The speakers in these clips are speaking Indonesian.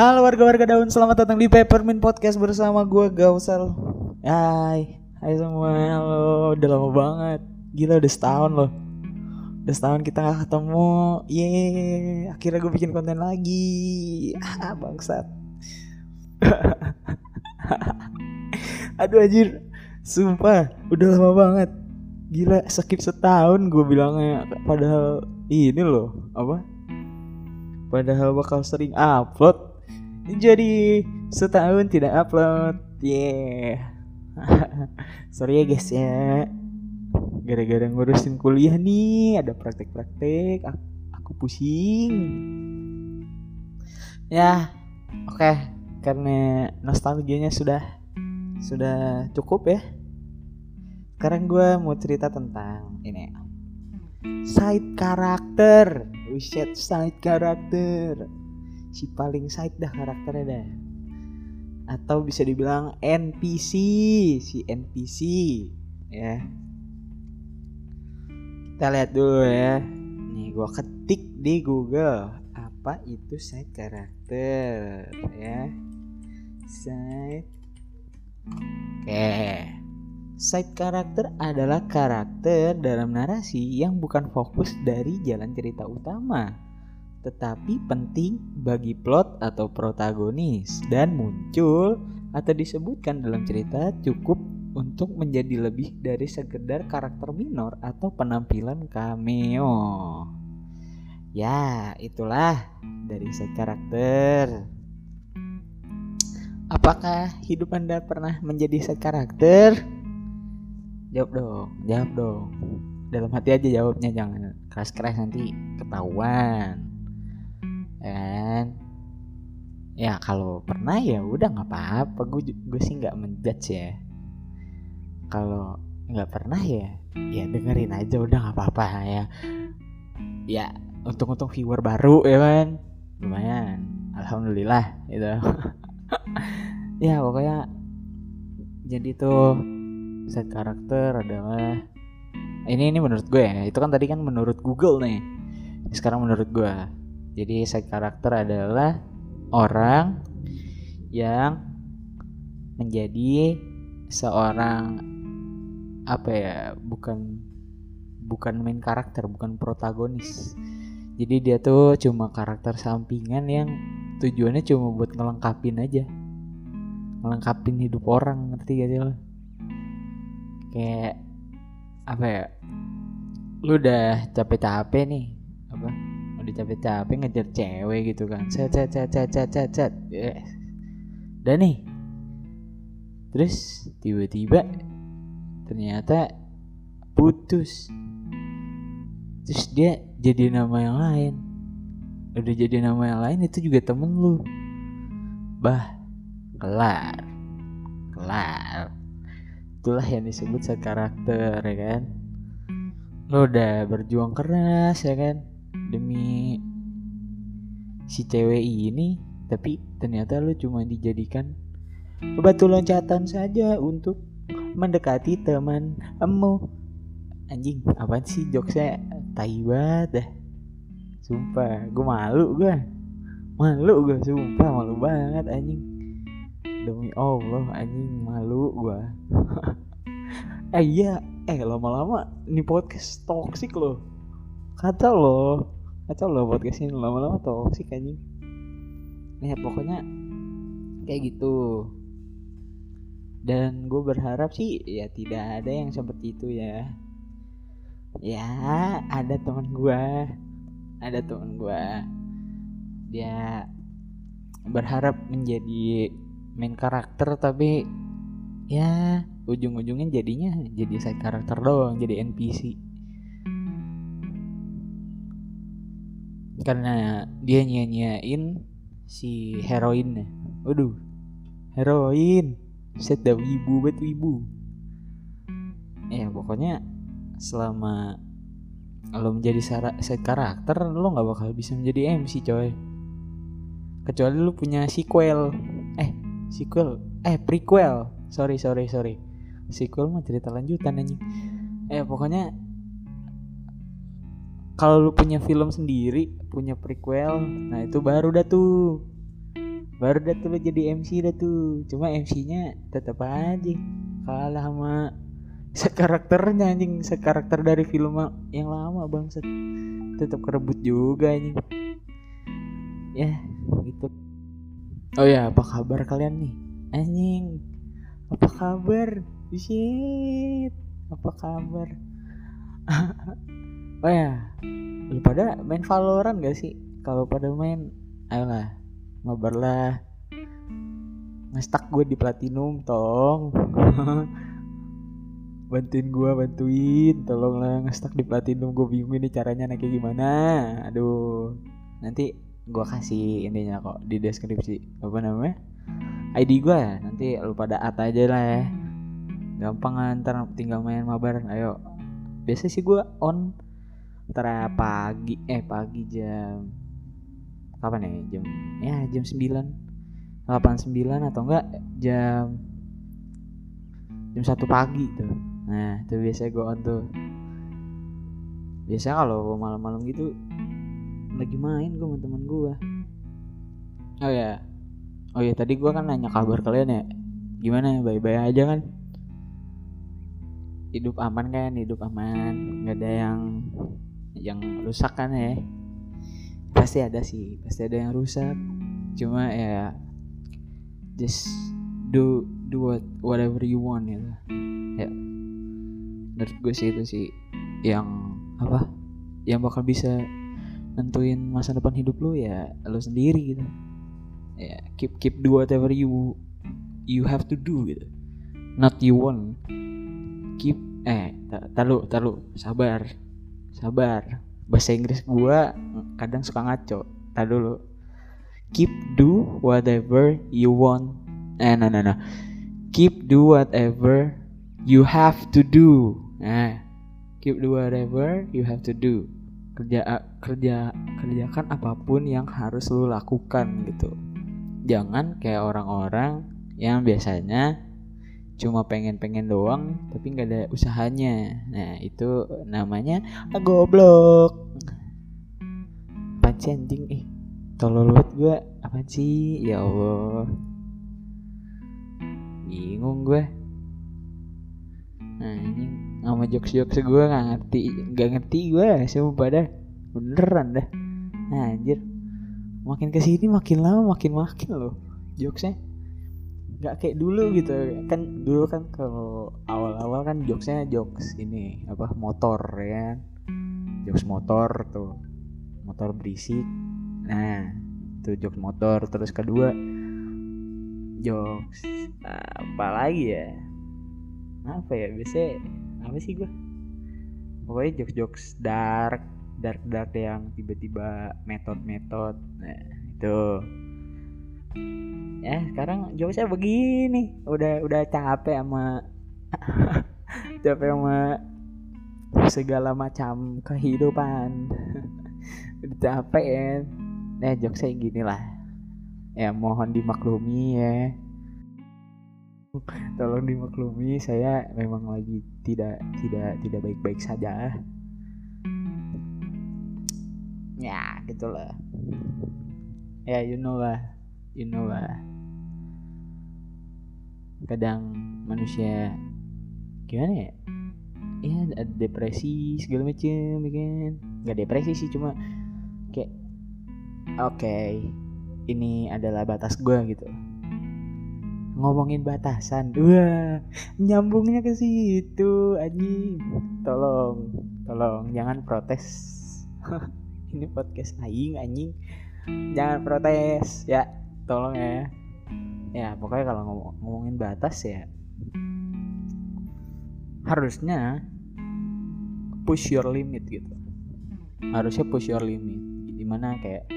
Halo warga-warga daun, selamat datang di Peppermint Podcast bersama gue Gausal. Hai, hai semua, halo, udah lama banget. Gila udah setahun loh. Udah setahun kita gak ketemu. Yeay, akhirnya gue bikin konten lagi. Ah, bangsat. Aduh anjir, sumpah udah lama banget. Gila, skip setahun gue bilangnya. Padahal ini loh, apa? Padahal bakal sering upload jadi setahun tidak upload. Yeah. Sorry ya guys ya. Gara-gara ngurusin kuliah nih ada praktek-praktek aku, pusing. Ya oke. Okay. karena nostalgianya sudah sudah cukup ya. Sekarang gue mau cerita tentang ini. Side karakter. Wiset side karakter si paling side dah karakternya dah. Atau bisa dibilang NPC si NPC ya. Kita lihat dulu ya. Nih gua ketik di Google apa itu side karakter ya. Side oke. Side karakter adalah karakter dalam narasi yang bukan fokus dari jalan cerita utama tetapi penting bagi plot atau protagonis dan muncul atau disebutkan dalam cerita cukup untuk menjadi lebih dari sekedar karakter minor atau penampilan cameo. Ya, itulah dari set karakter. Apakah hidup Anda pernah menjadi set karakter? Jawab dong, jawab dong. Dalam hati aja jawabnya jangan keras-keras nanti ketahuan dan ya kalau pernah ya udah nggak apa-apa. Gue gue sih nggak menjudge ya. Kalau nggak pernah ya ya dengerin aja udah nggak apa-apa ya. Ya untung-untung viewer baru ya kan? Lumayan. Alhamdulillah gitu. Ya pokoknya jadi tuh set karakter adalah ini ini menurut gue ya. Itu kan tadi kan menurut Google nih. Sekarang menurut gue jadi side karakter adalah orang yang menjadi seorang apa ya bukan bukan main karakter bukan protagonis. Jadi dia tuh cuma karakter sampingan yang tujuannya cuma buat ngelengkapin aja. Ngelengkapin hidup orang ngerti gak sih lo? Kayak apa ya lu udah capek-capek nih udah capek-capek ngejar cewek gitu kan. Cet cet cet cet cet cet cet. Yes. dan nih. Terus tiba-tiba ternyata putus. Terus dia jadi nama yang lain. Udah jadi nama yang lain itu juga temen lu. Bah kelar. Kelar. Itulah yang disebut karakter ya kan? Lo udah berjuang keras ya kan demi si cewek ini tapi ternyata lu cuma dijadikan batu loncatan saja untuk mendekati teman emu. Anjing apa sih? Jokesnya tai banget dah. Sumpah gue malu gue malu gue sumpah malu banget anjing. Demi allah anjing malu gue eh iya. Eh lama-lama ini podcast toxic loh kacau loh. Kacau loh podcast ini. Lama-lama toksik anjing. Ya pokoknya kayak gitu. Dan gue berharap sih ya tidak ada yang seperti itu ya. Ya ada teman gue ada teman gue dia berharap menjadi main karakter tapi ya ujung-ujungnya jadinya jadi side karakter doang jadi NPC karena dia nyanyain si heroinnya. Waduh heroin. Set dah wibu bet wibu. Ya pokoknya selama lo menjadi set karakter lo nggak bakal bisa menjadi MC coy. Kecuali lo punya sequel. Eh sequel. Eh prequel. Sorry sorry sorry. Sequel mah cerita lanjutan aja eh pokoknya kalau lu punya film sendiri punya prequel nah itu baru dah tuh. Baru dah tuh lu jadi MC dah tuh. Cuma MC-nya tetap aja kalah sama sekarakternya anjing sekarakter dari film yang lama bangset tetap kerebut juga anjing. Ya gitu. Oh ya apa kabar kalian nih? Anjing apa kabar? Shit apa kabar oh ya lu pada main Valorant gak sih? Kalau pada main ayolah ngobrol lah ngestak gue di platinum tolong. Bantuin gue bantuin tolong lah ngestak di platinum. Gue bingung ini caranya naiknya gimana. Aduh nanti gue kasih intinya kok di deskripsi apa namanya? ID gue ya nanti lu pada at aja lah ya. Gampang ntar tinggal main mabar ayo. Biasa sih gue on antara pagi eh pagi jam kapan ya? Jam ya jam 9 8 9 atau enggak jam jam satu pagi tuh. Nah itu biasa gue on tuh. Biasa kalau malam-malam gitu lagi main gue sama temen gue oh ya. Oh ya tadi gue kan nanya kabar kalian ya. Gimana bye-bye aja kan? Hidup aman kan? Hidup aman. Nggak ada yang yang rusak kan ya. Pasti ada sih pasti ada yang rusak. Cuma ya just do do what whatever you want ya ya. Menurut gue sih itu sih yang apa yang bakal bisa nentuin masa depan hidup lu ya lu sendiri gitu. Ya keep keep do whatever you you have to do gitu. Not you want keep eh taruh taruh sabar sabar. Bahasa Inggris gua kadang suka ngaco. Tak dulu. Keep do whatever you want. Eh no no no. Keep do whatever you have to do. Eh keep do whatever you have to do. Kerja kerja kerjakan apa pun yang harus lu lakukan gitu. Jangan kayak orang-orang yang biasanya cuma pengen-pengen doang tapi nggak ada usahanya. Nah itu namanya goblok sih anjing? Eh tolol banget gue apa sih? Ya Allah. Bingung gue nah ini sama jokes jokes gue nggak ngerti nggak ngerti gue semua pada beneran dah. Nah, anjir. Makin ke sini makin lama makin makin loh jokesnya nggak kayak dulu gitu. Kan dulu kan kalau awal-awal kan jokesnya jokes ini apa motor ya kan? Jokes motor tuh motor berisik. Nah itu jokes motor. Terus kedua jokes apa lagi ya? Apa ya biasanya apa sih gue pokoknya jokes jokes dark dark dark yang tiba-tiba metode metode nah itu ya sekarang saya begini. Udah udah capek sama capek sama segala macam kehidupan. Udah capek ya. Nah saya gini lah. Ya mohon dimaklumi ya. Tolong dimaklumi saya memang lagi tidak tidak tidak baik-baik saja. Ya gitulah ya you know lah you know lah. Kadang manusia gimana ya? Ya ada depresi segala macam ya kan? Nggak depresi sih cuma kayak oke okay, ini adalah batas gue gitu. Ngomongin batasan wah nyambungnya ke situ anjing. Tolong tolong jangan protes. Ini podcast aing anjing. Jangan protes ya tolong ya. Ya pokoknya kalau ngomong, ngomongin batas ya harusnya push your limit gitu. Harusnya push your limit. Di mana kayak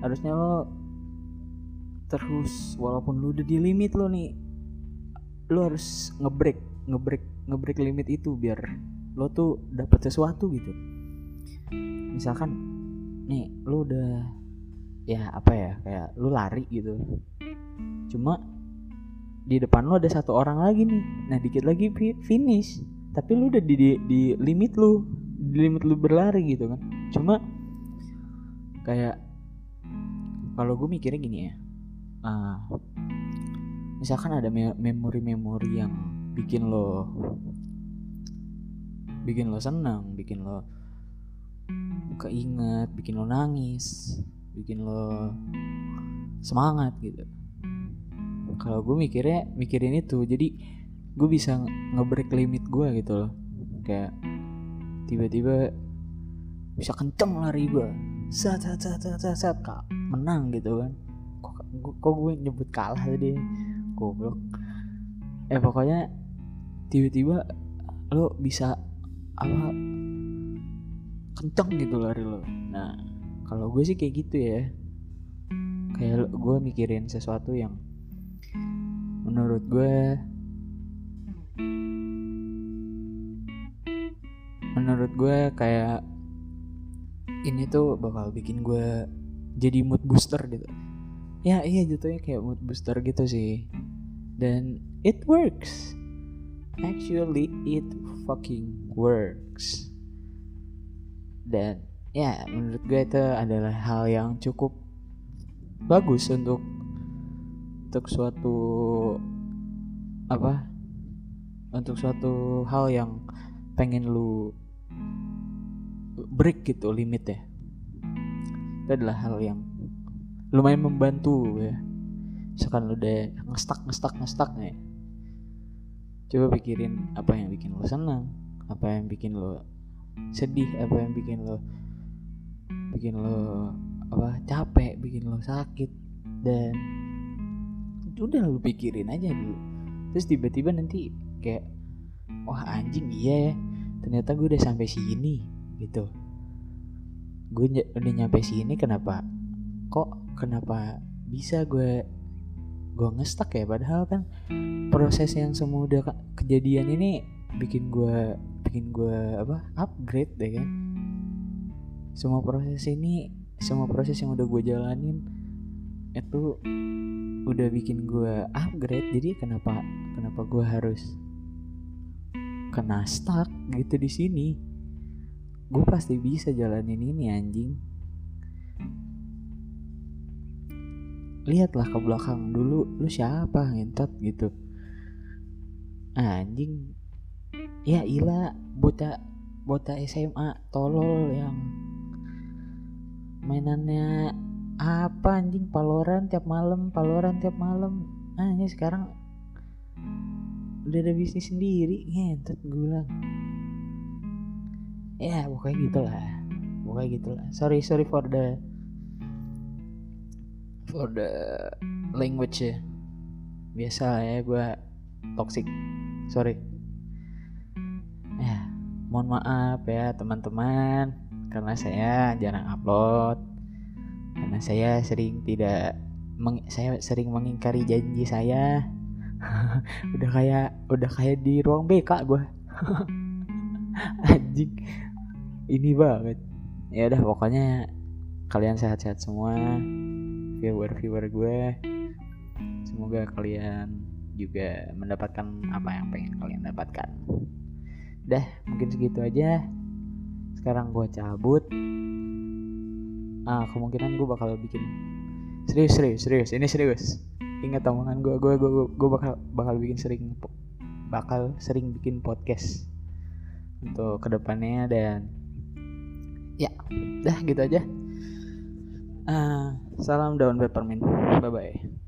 harusnya lo terus walaupun lo udah di limit lo nih lo harus ngebreak ngebreak ngebreak limit itu biar lo tuh dapat sesuatu gitu. Misalkan nih lo udah ya apa ya kayak lu lari gitu. Cuma di depan lu ada satu orang lagi nih. Nah dikit lagi finish. Tapi lu udah di, di, di limit lu di limit lu berlari gitu kan. Cuma kayak kalau gue mikirnya gini ya. Uh, misalkan ada memori-memori yang bikin lo bikin lo senang bikin lo keinget bikin lo nangis bikin lo semangat gitu. Kalau gue mikirnya mikirin itu jadi gue bisa ngebreak limit gue gitu loh. Kayak tiba-tiba bisa kenceng lari gue saat saat saat saat saat, saat kak menang gitu kan. Kok kok gue nyebut kalah tadi? Goblok. Eh pokoknya tiba-tiba lo bisa apa kenceng gitu lari lo. Nah kalau gue sih kayak gitu ya. Kayak gue mikirin sesuatu yang menurut gue menurut gue kayak ini tuh bakal bikin gue jadi mood booster gitu. Ya iya jatuhnya kayak mood booster gitu sih. Dan it works. Actually it fucking works. Dan ya menurut gue itu adalah hal yang cukup bagus untuk untuk suatu apa untuk suatu hal yang pengen lu break gitu limit ya. Itu adalah hal yang lumayan membantu ya. Misalkan lu udah ngestak ngestak ngestak nih coba pikirin apa yang bikin lo senang apa yang bikin lo sedih apa yang bikin lo bikin lo apa capek bikin lo sakit dan udah lu pikirin aja dulu. Terus tiba-tiba nanti kayak wah anjing iya ya ternyata gue udah sampai sini gitu. Gue udah nyampe sini kenapa kok kenapa bisa gue gue ngestak ya? Padahal kan proses yang semudah kejadian ini bikin gue bikin gue apa upgrade deh kan semua proses ini semua proses yang udah gue jalanin itu udah bikin gue upgrade. Jadi kenapa kenapa gue harus kena stuck gitu di sini? Gue pasti bisa jalanin ini anjing. Lihatlah ke belakang dulu lu siapa ngentot gitu. Anjing. Ya ila bota bota SMA tolol yang mainannya apa anjing? Paloran tiap malam paloran tiap malam. Ah ini sekarang udah ada bisnis sendiri. Ngentot gue bilang. Ya pokoknya gitulah. Pokoknya gitulah. Sorry sorry for the for the language ya. Biasa ya gue toxic. Sorry. Ya mohon maaf ya teman-teman karena saya jarang upload. Karena saya sering tidak meng, saya sering mengingkari janji saya. Udah kayak udah kayak di ruang BK gue anjing. Ini banget. Ya udah pokoknya kalian sehat-sehat semua. Viewer viewer gue. Semoga kalian juga mendapatkan apa yang pengen kalian dapatkan. Dah mungkin segitu aja sekarang gue cabut ah kemungkinan gue bakal bikin serius serius serius ini serius. Ingat omongan gue gue gue gue bakal bakal bikin sering bakal sering bikin podcast untuk ke depannya dan ya dah gitu aja. Uh, salam daun peppermint. Bye bye